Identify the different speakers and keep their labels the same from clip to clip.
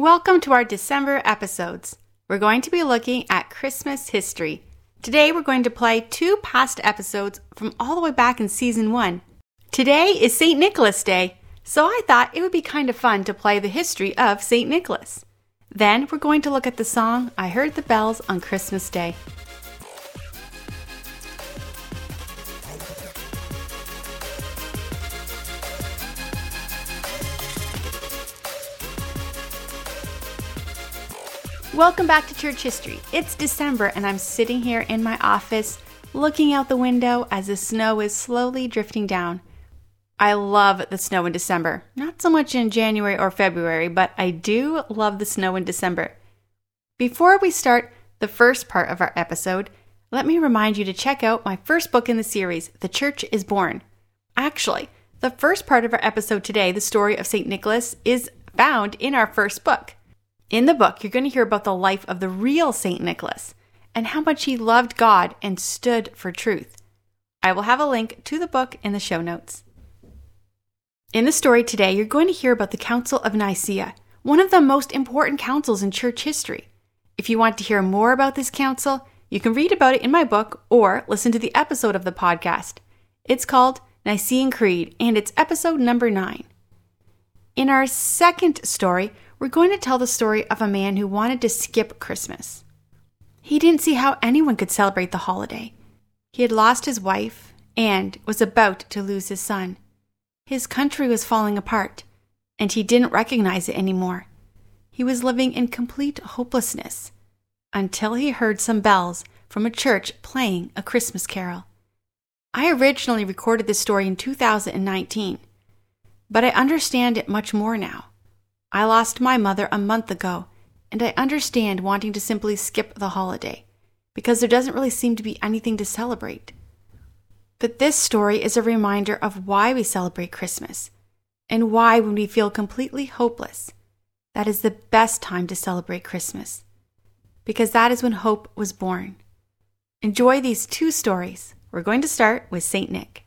Speaker 1: Welcome to our December episodes. We're going to be looking at Christmas history. Today we're going to play two past episodes from all the way back in season one. Today is St. Nicholas Day, so I thought it would be kind of fun to play the history of St. Nicholas. Then we're going to look at the song I Heard the Bells on Christmas Day. Welcome back to Church History. It's December, and I'm sitting here in my office looking out the window as the snow is slowly drifting down. I love the snow in December. Not so much in January or February, but I do love the snow in December. Before we start the first part of our episode, let me remind you to check out my first book in the series, The Church is Born. Actually, the first part of our episode today, the story of St. Nicholas, is found in our first book. In the book, you're going to hear about the life of the real St. Nicholas and how much he loved God and stood for truth. I will have a link to the book in the show notes. In the story today, you're going to hear about the Council of Nicaea, one of the most important councils in church history. If you want to hear more about this council, you can read about it in my book or listen to the episode of the podcast. It's called Nicene Creed and it's episode number 9. In our second story, we're going to tell the story of a man who wanted to skip Christmas. He didn't see how anyone could celebrate the holiday. He had lost his wife and was about to lose his son. His country was falling apart, and he didn't recognize it anymore. He was living in complete hopelessness until he heard some bells from a church playing a Christmas carol. I originally recorded this story in 2019, but I understand it much more now. I lost my mother a month ago, and I understand wanting to simply skip the holiday because there doesn't really seem to be anything to celebrate. But this story is a reminder of why we celebrate Christmas and why, when we feel completely hopeless, that is the best time to celebrate Christmas because that is when hope was born. Enjoy these two stories. We're going to start with St. Nick.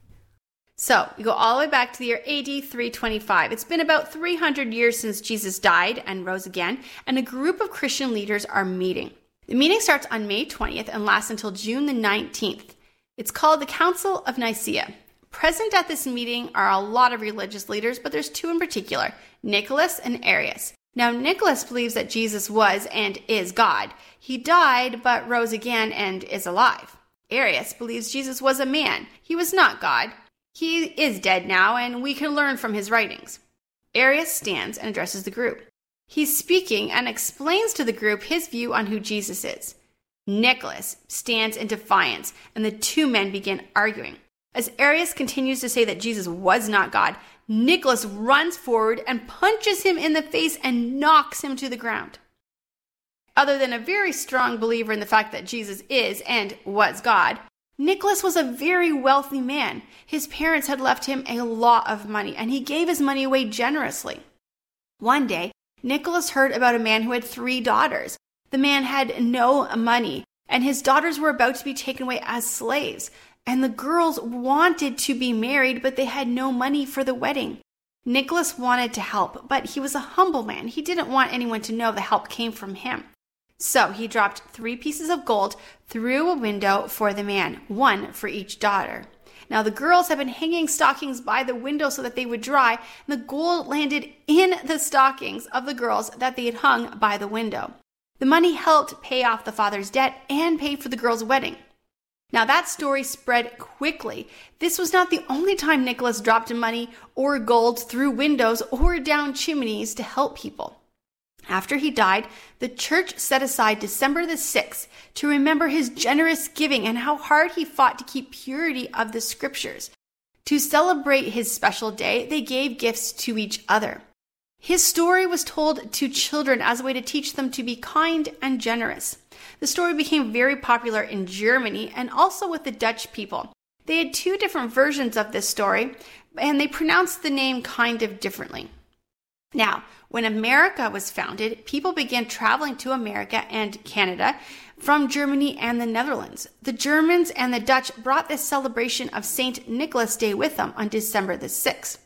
Speaker 1: So you go all the way back to the year AD 325. It's been about 300 years since Jesus died and rose again, and a group of Christian leaders are meeting. The meeting starts on May 20th and lasts until June the 19th. It's called the Council of Nicaea. Present at this meeting are a lot of religious leaders, but there's two in particular Nicholas and Arius. Now, Nicholas believes that Jesus was and is God. He died, but rose again and is alive. Arius believes Jesus was a man. He was not God. He is dead now, and we can learn from his writings. Arius stands and addresses the group. He's speaking and explains to the group his view on who Jesus is. Nicholas stands in defiance, and the two men begin arguing. As Arius continues to say that Jesus was not God, Nicholas runs forward and punches him in the face and knocks him to the ground. Other than a very strong believer in the fact that Jesus is and was God, Nicholas was a very wealthy man. His parents had left him a lot of money, and he gave his money away generously. One day, Nicholas heard about a man who had three daughters. The man had no money, and his daughters were about to be taken away as slaves. And the girls wanted to be married, but they had no money for the wedding. Nicholas wanted to help, but he was a humble man. He didn't want anyone to know the help came from him. So he dropped three pieces of gold through a window for the man, one for each daughter. Now the girls had been hanging stockings by the window so that they would dry, and the gold landed in the stockings of the girls that they had hung by the window. The money helped pay off the father's debt and pay for the girls' wedding. Now that story spread quickly. This was not the only time Nicholas dropped money or gold through windows or down chimneys to help people. After he died, the church set aside December the 6th to remember his generous giving and how hard he fought to keep purity of the scriptures. To celebrate his special day, they gave gifts to each other. His story was told to children as a way to teach them to be kind and generous. The story became very popular in Germany and also with the Dutch people. They had two different versions of this story, and they pronounced the name kind of differently. Now, when America was founded, people began traveling to America and Canada from Germany and the Netherlands. The Germans and the Dutch brought this celebration of St. Nicholas Day with them on December the 6th.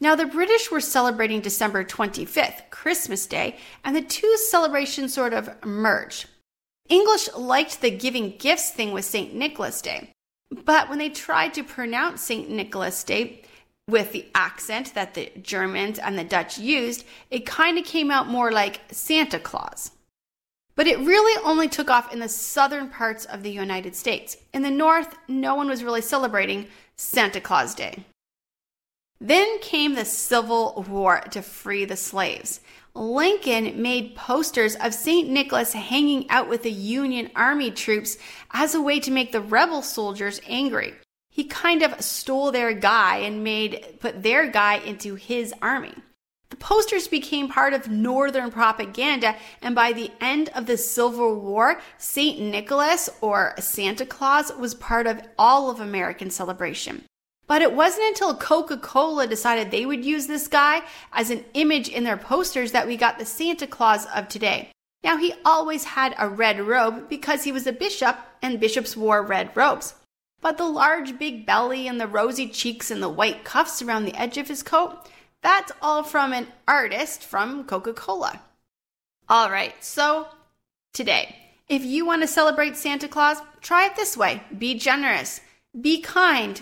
Speaker 1: Now, the British were celebrating December 25th, Christmas Day, and the two celebrations sort of merged. English liked the giving gifts thing with St. Nicholas Day, but when they tried to pronounce St. Nicholas Day with the accent that the Germans and the Dutch used, it kind of came out more like Santa Claus. But it really only took off in the southern parts of the United States. In the north, no one was really celebrating Santa Claus Day. Then came the Civil War to free the slaves. Lincoln made posters of St. Nicholas hanging out with the Union Army troops as a way to make the rebel soldiers angry. He kind of stole their guy and made put their guy into his army. The posters became part of Northern propaganda, and by the end of the Civil War, St. Nicholas or Santa Claus was part of all of American celebration. But it wasn't until Coca Cola decided they would use this guy as an image in their posters that we got the Santa Claus of today. Now, he always had a red robe because he was a bishop and bishops wore red robes. But the large big belly and the rosy cheeks and the white cuffs around the edge of his coat, that's all from an artist from Coca Cola. All right, so today, if you want to celebrate Santa Claus, try it this way be generous, be kind,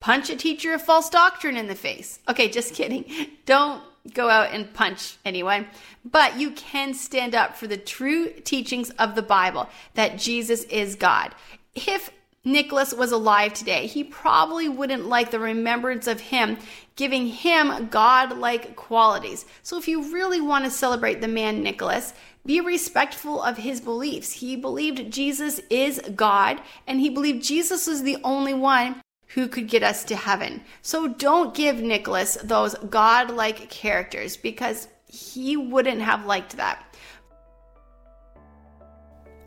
Speaker 1: punch a teacher of false doctrine in the face. Okay, just kidding. Don't go out and punch anyone, but you can stand up for the true teachings of the Bible that Jesus is God. If Nicholas was alive today, he probably wouldn't like the remembrance of him giving him God-like qualities. So if you really want to celebrate the man Nicholas, be respectful of his beliefs. He believed Jesus is God and he believed Jesus was the only one who could get us to heaven. So don't give Nicholas those God-like characters because he wouldn't have liked that.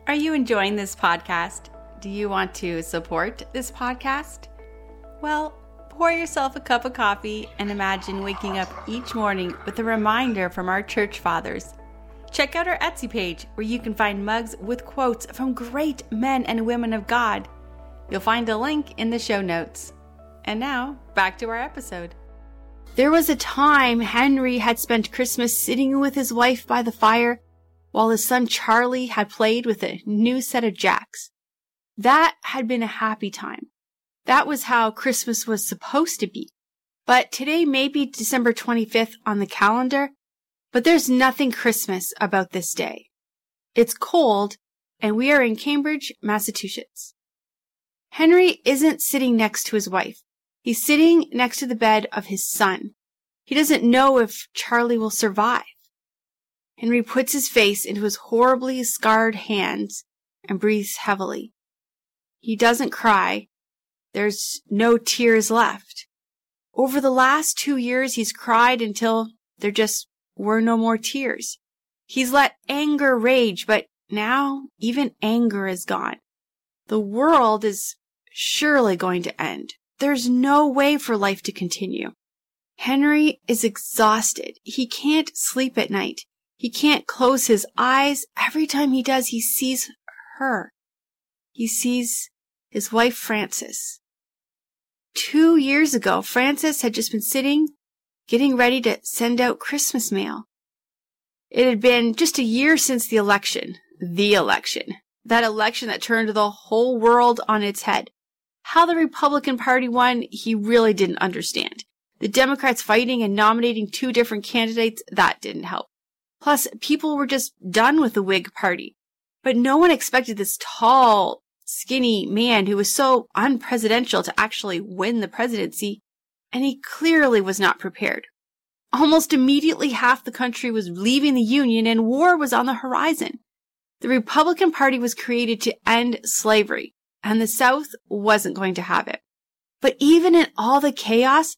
Speaker 1: Are you enjoying this podcast? Do you want to support this podcast? Well, pour yourself a cup of coffee and imagine waking up each morning with a reminder from our church fathers. Check out our Etsy page where you can find mugs with quotes from great men and women of God. You'll find a link in the show notes. And now, back to our episode. There was a time Henry had spent Christmas sitting with his wife by the fire while his son Charlie had played with a new set of jacks. That had been a happy time. That was how Christmas was supposed to be. But today may be December 25th on the calendar, but there's nothing Christmas about this day. It's cold, and we are in Cambridge, Massachusetts. Henry isn't sitting next to his wife. He's sitting next to the bed of his son. He doesn't know if Charlie will survive. Henry puts his face into his horribly scarred hands and breathes heavily. He doesn't cry. There's no tears left. Over the last two years, he's cried until there just were no more tears. He's let anger rage, but now even anger is gone. The world is surely going to end. There's no way for life to continue. Henry is exhausted. He can't sleep at night. He can't close his eyes. Every time he does, he sees her. He sees his wife Frances. Two years ago, Frances had just been sitting, getting ready to send out Christmas mail. It had been just a year since the election. The election. That election that turned the whole world on its head. How the Republican Party won, he really didn't understand. The Democrats fighting and nominating two different candidates, that didn't help. Plus, people were just done with the Whig Party. But no one expected this tall, skinny man who was so unpresidential to actually win the presidency, and he clearly was not prepared. Almost immediately, half the country was leaving the Union and war was on the horizon. The Republican Party was created to end slavery, and the South wasn't going to have it. But even in all the chaos,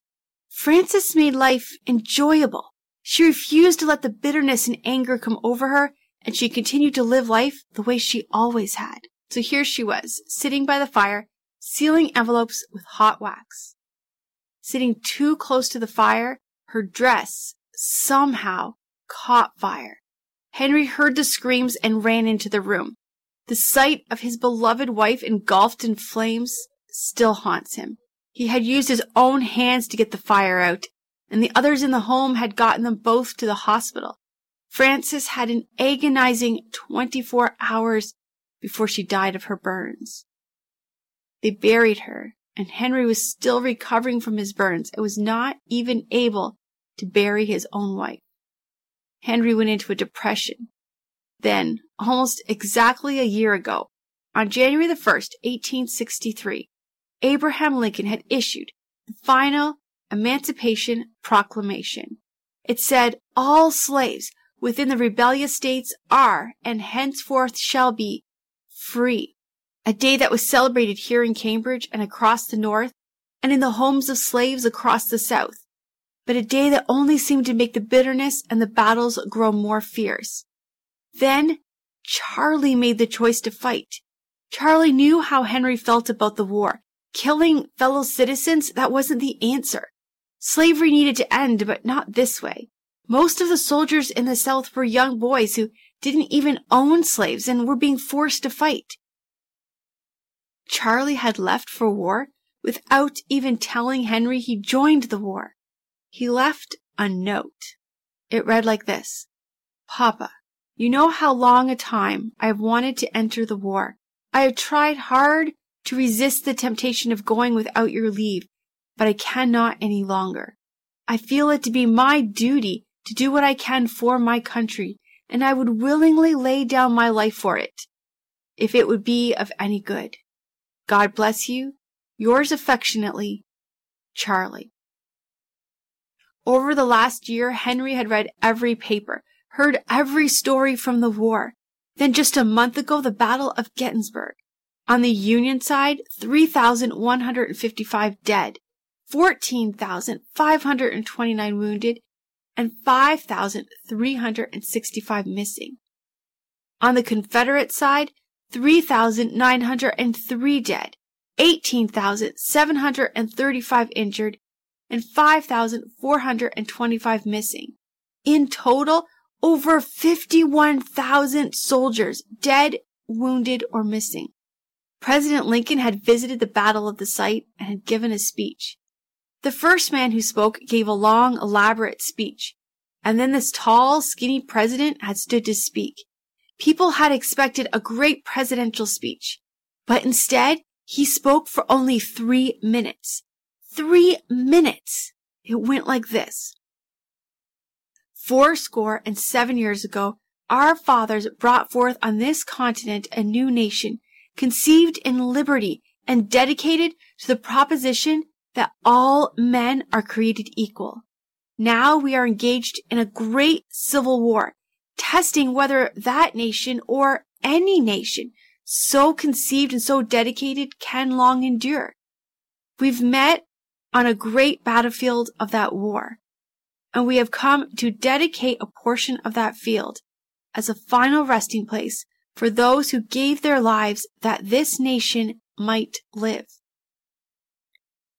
Speaker 1: Frances made life enjoyable. She refused to let the bitterness and anger come over her, and she continued to live life the way she always had. So here she was, sitting by the fire, sealing envelopes with hot wax. Sitting too close to the fire, her dress somehow caught fire. Henry heard the screams and ran into the room. The sight of his beloved wife engulfed in flames still haunts him. He had used his own hands to get the fire out, and the others in the home had gotten them both to the hospital. Frances had an agonizing 24 hours before she died of her burns. They buried her, and Henry was still recovering from his burns and was not even able to bury his own wife. Henry went into a depression. Then, almost exactly a year ago, on January the 1st, 1863, Abraham Lincoln had issued the final Emancipation Proclamation. It said, all slaves within the rebellious states are and henceforth shall be free. A day that was celebrated here in Cambridge and across the North and in the homes of slaves across the South, but a day that only seemed to make the bitterness and the battles grow more fierce. Then Charlie made the choice to fight. Charlie knew how Henry felt about the war. Killing fellow citizens, that wasn't the answer. Slavery needed to end, but not this way. Most of the soldiers in the South were young boys who didn't even own slaves and were being forced to fight. Charlie had left for war without even telling Henry he joined the war. He left a note. It read like this. Papa, you know how long a time I have wanted to enter the war. I have tried hard to resist the temptation of going without your leave, but I cannot any longer. I feel it to be my duty to do what I can for my country, and I would willingly lay down my life for it, if it would be of any good. God bless you. Yours affectionately, Charlie. Over the last year, Henry had read every paper, heard every story from the war. Then just a month ago, the Battle of Gettysburg. On the Union side, 3,155 dead, 14,529 wounded, and 5,365 missing. On the Confederate side, 3,903 dead, 18,735 injured, and 5,425 missing. In total, over 51,000 soldiers dead, wounded, or missing. President Lincoln had visited the battle of the site and had given a speech. The first man who spoke gave a long, elaborate speech, and then this tall, skinny president had stood to speak. People had expected a great presidential speech, but instead he spoke for only three minutes. Three minutes! It went like this. Four score and seven years ago, our fathers brought forth on this continent a new nation, conceived in liberty and dedicated to the proposition that all men are created equal. Now we are engaged in a great civil war, testing whether that nation or any nation so conceived and so dedicated can long endure. We've met on a great battlefield of that war, and we have come to dedicate a portion of that field as a final resting place for those who gave their lives that this nation might live.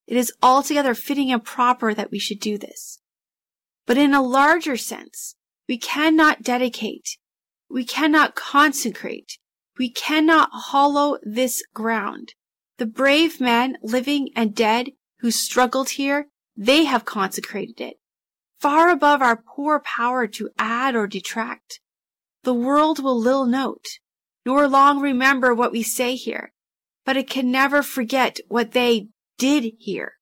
Speaker 1: It is altogether fitting and proper that we should do this. But in a larger sense, we cannot dedicate, we cannot consecrate, we cannot hollow this ground. The brave men, living and dead, who struggled here, they have consecrated it, far above our poor power to add or detract. The world will little note, nor long remember what we say here, but it can never forget what they did here.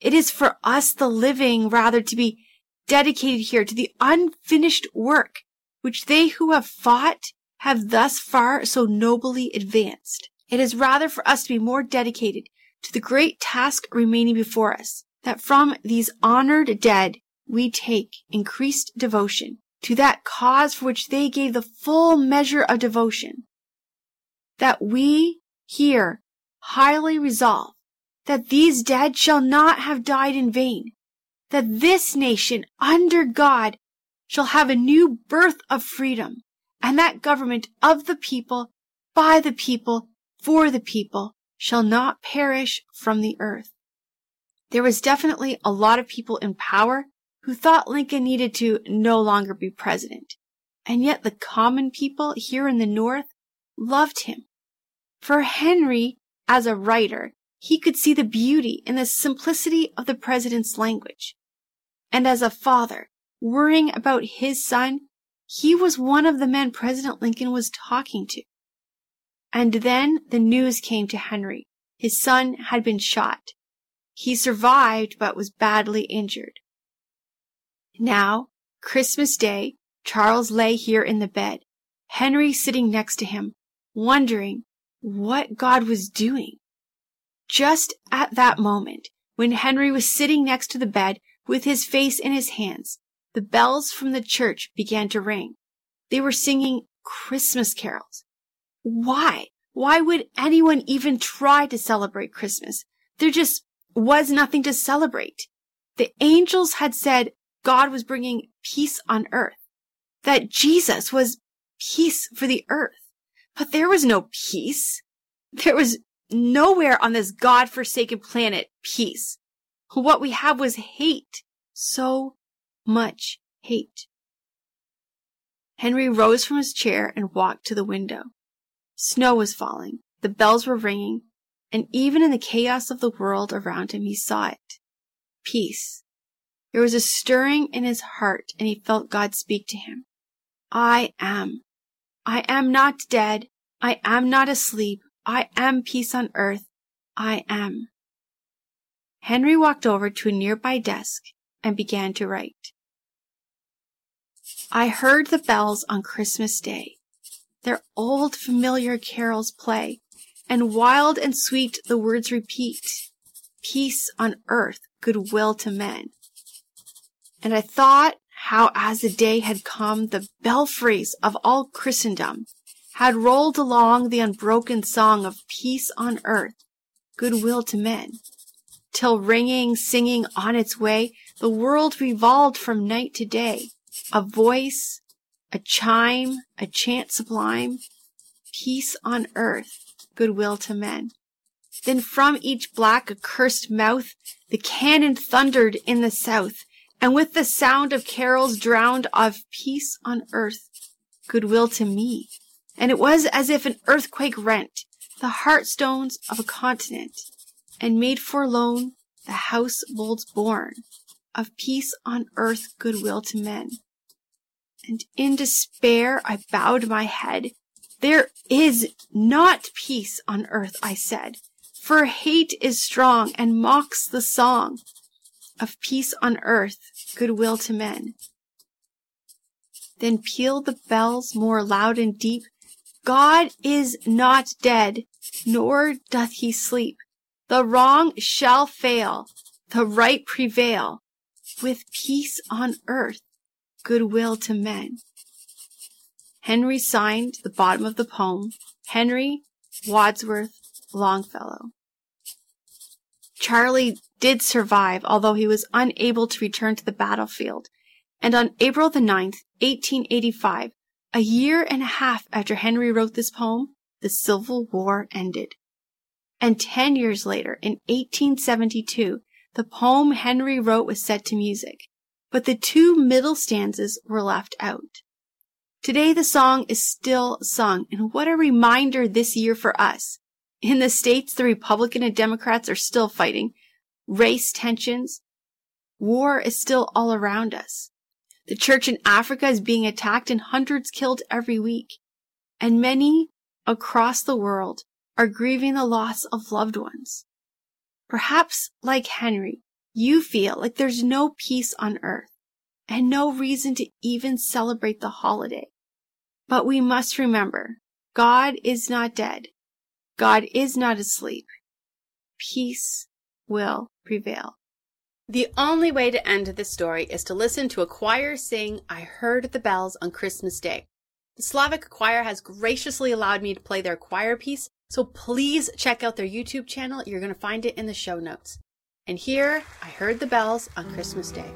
Speaker 1: It is for us, the living, rather to be dedicated here to the unfinished work which they who have fought have thus far so nobly advanced. It is rather for us to be more dedicated to the great task remaining before us, that from these honored dead we take increased devotion to that cause for which they gave the full measure of devotion, that we here highly resolve that these dead shall not have died in vain, that this nation under God shall have a new birth of freedom, and that government of the people, by the people, for the people, shall not perish from the earth. There was definitely a lot of people in power who thought Lincoln needed to no longer be president. And yet the common people here in the North loved him. For Henry, as a writer, he could see the beauty in the simplicity of the president's language. And as a father, worrying about his son, he was one of the men President Lincoln was talking to. And then the news came to Henry. His son had been shot. He survived, but was badly injured. Now, Christmas Day, Charles lay here in the bed, Henry sitting next to him, wondering what God was doing. Just at that moment, when Henry was sitting next to the bed with his face in his hands, the bells from the church began to ring. They were singing Christmas carols. Why? Why would anyone even try to celebrate Christmas? There just was nothing to celebrate. The angels had said God was bringing peace on earth, that Jesus was peace for the earth. But there was no peace. There was nowhere on this God-forsaken planet peace. What we had was hate. So much hate. Henry rose from his chair and walked to the window. Snow was falling, the bells were ringing, and even in the chaos of the world around him, he saw it. Peace. There was a stirring in his heart, and he felt God speak to him. I am. I am not dead. I am not asleep. I am peace on earth. I am. Henry walked over to a nearby desk and began to write. I heard the bells on Christmas Day their old familiar carols play, and wild and sweet the words repeat, peace on earth, goodwill to men. And I thought how as the day had come, the belfries of all Christendom had rolled along the unbroken song of peace on earth, goodwill to men, till ringing, singing on its way, the world revolved from night to day, a voice, a chime, a chant sublime, peace on earth, goodwill to men. Then from each black accursed mouth the cannon thundered in the south, and with the sound of carols drowned of peace on earth, goodwill to me. And it was as if an earthquake rent the heartstones of a continent, and made forlorn the house bulls born of peace on earth, goodwill to men and in despair I bowed my head. There is not peace on earth, I said, for hate is strong and mocks the song of peace on earth, goodwill to men. Then pealed the bells more loud and deep. God is not dead, nor doth he sleep. The wrong shall fail, the right prevail, with peace on earth, goodwill to men. Henry signed the bottom of the poem, Henry Wadsworth Longfellow. Charlie did survive, although he was unable to return to the battlefield. And on April the 9th, 1885, a year and a half after Henry wrote this poem, the Civil War ended. And ten years later, in 1872, the poem Henry wrote was set to music but the two middle stanzas were left out. Today the song is still sung, and what a reminder this year for us. In the States, the Republican and Democrats are still fighting. Race tensions. War is still all around us. The church in Africa is being attacked and hundreds killed every week. And many across the world are grieving the loss of loved ones. Perhaps, like Henry, you feel like there's no peace on earth and no reason to even celebrate the holiday. But we must remember, God is not dead. God is not asleep. Peace will prevail. The only way to end this story is to listen to a choir sing I Heard the Bells on Christmas Day. The Slavic choir has graciously allowed me to play their choir piece, so please check out their YouTube channel. You're going to find it in the show notes. And here I heard the bells on Christmas Day.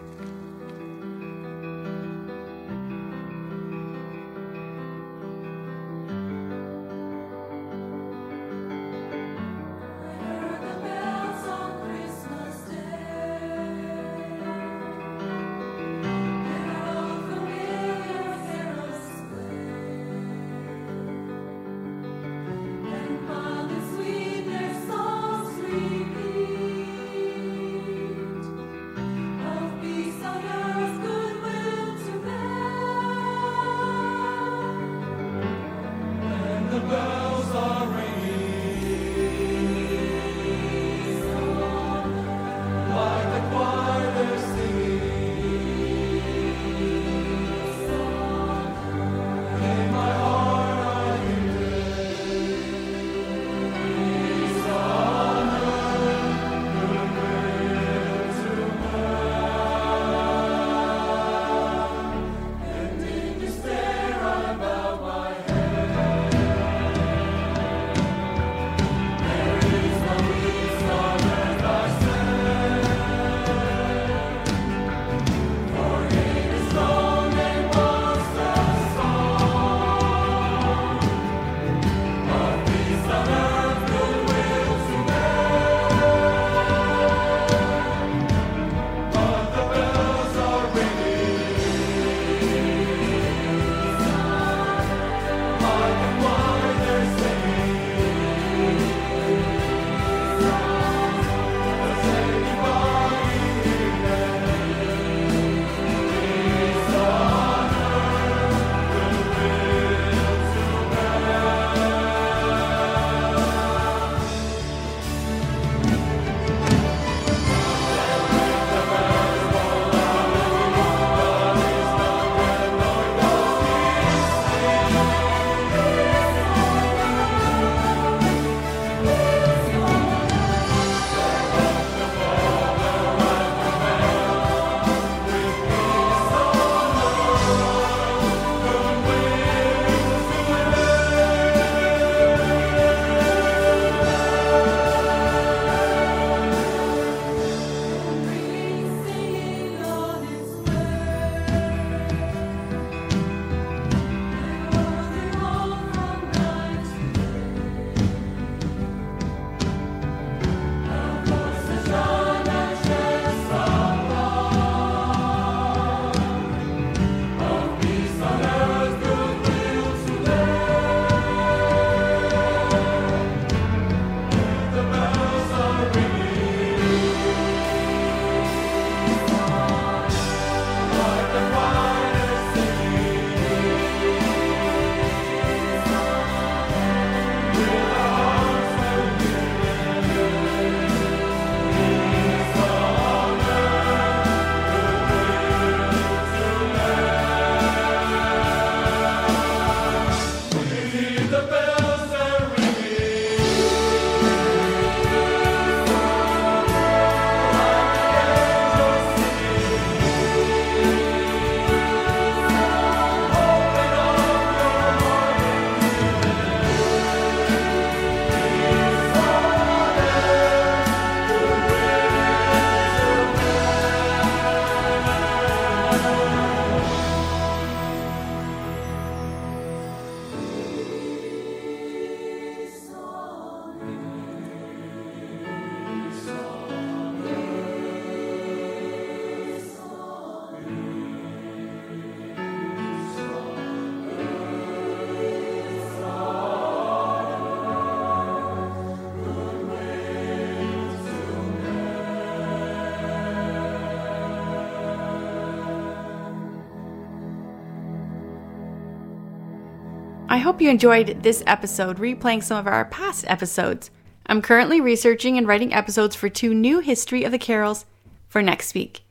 Speaker 1: I hope you enjoyed this episode, replaying some of our past episodes. I'm currently researching and writing episodes for two new History of the Carols for next week.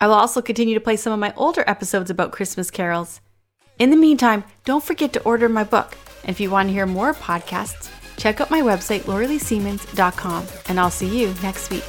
Speaker 1: I will also continue to play some of my older episodes about Christmas carols. In the meantime, don't forget to order my book. And if you want to hear more podcasts, check out my website, lauraleesiemens.com, and I'll see you next week.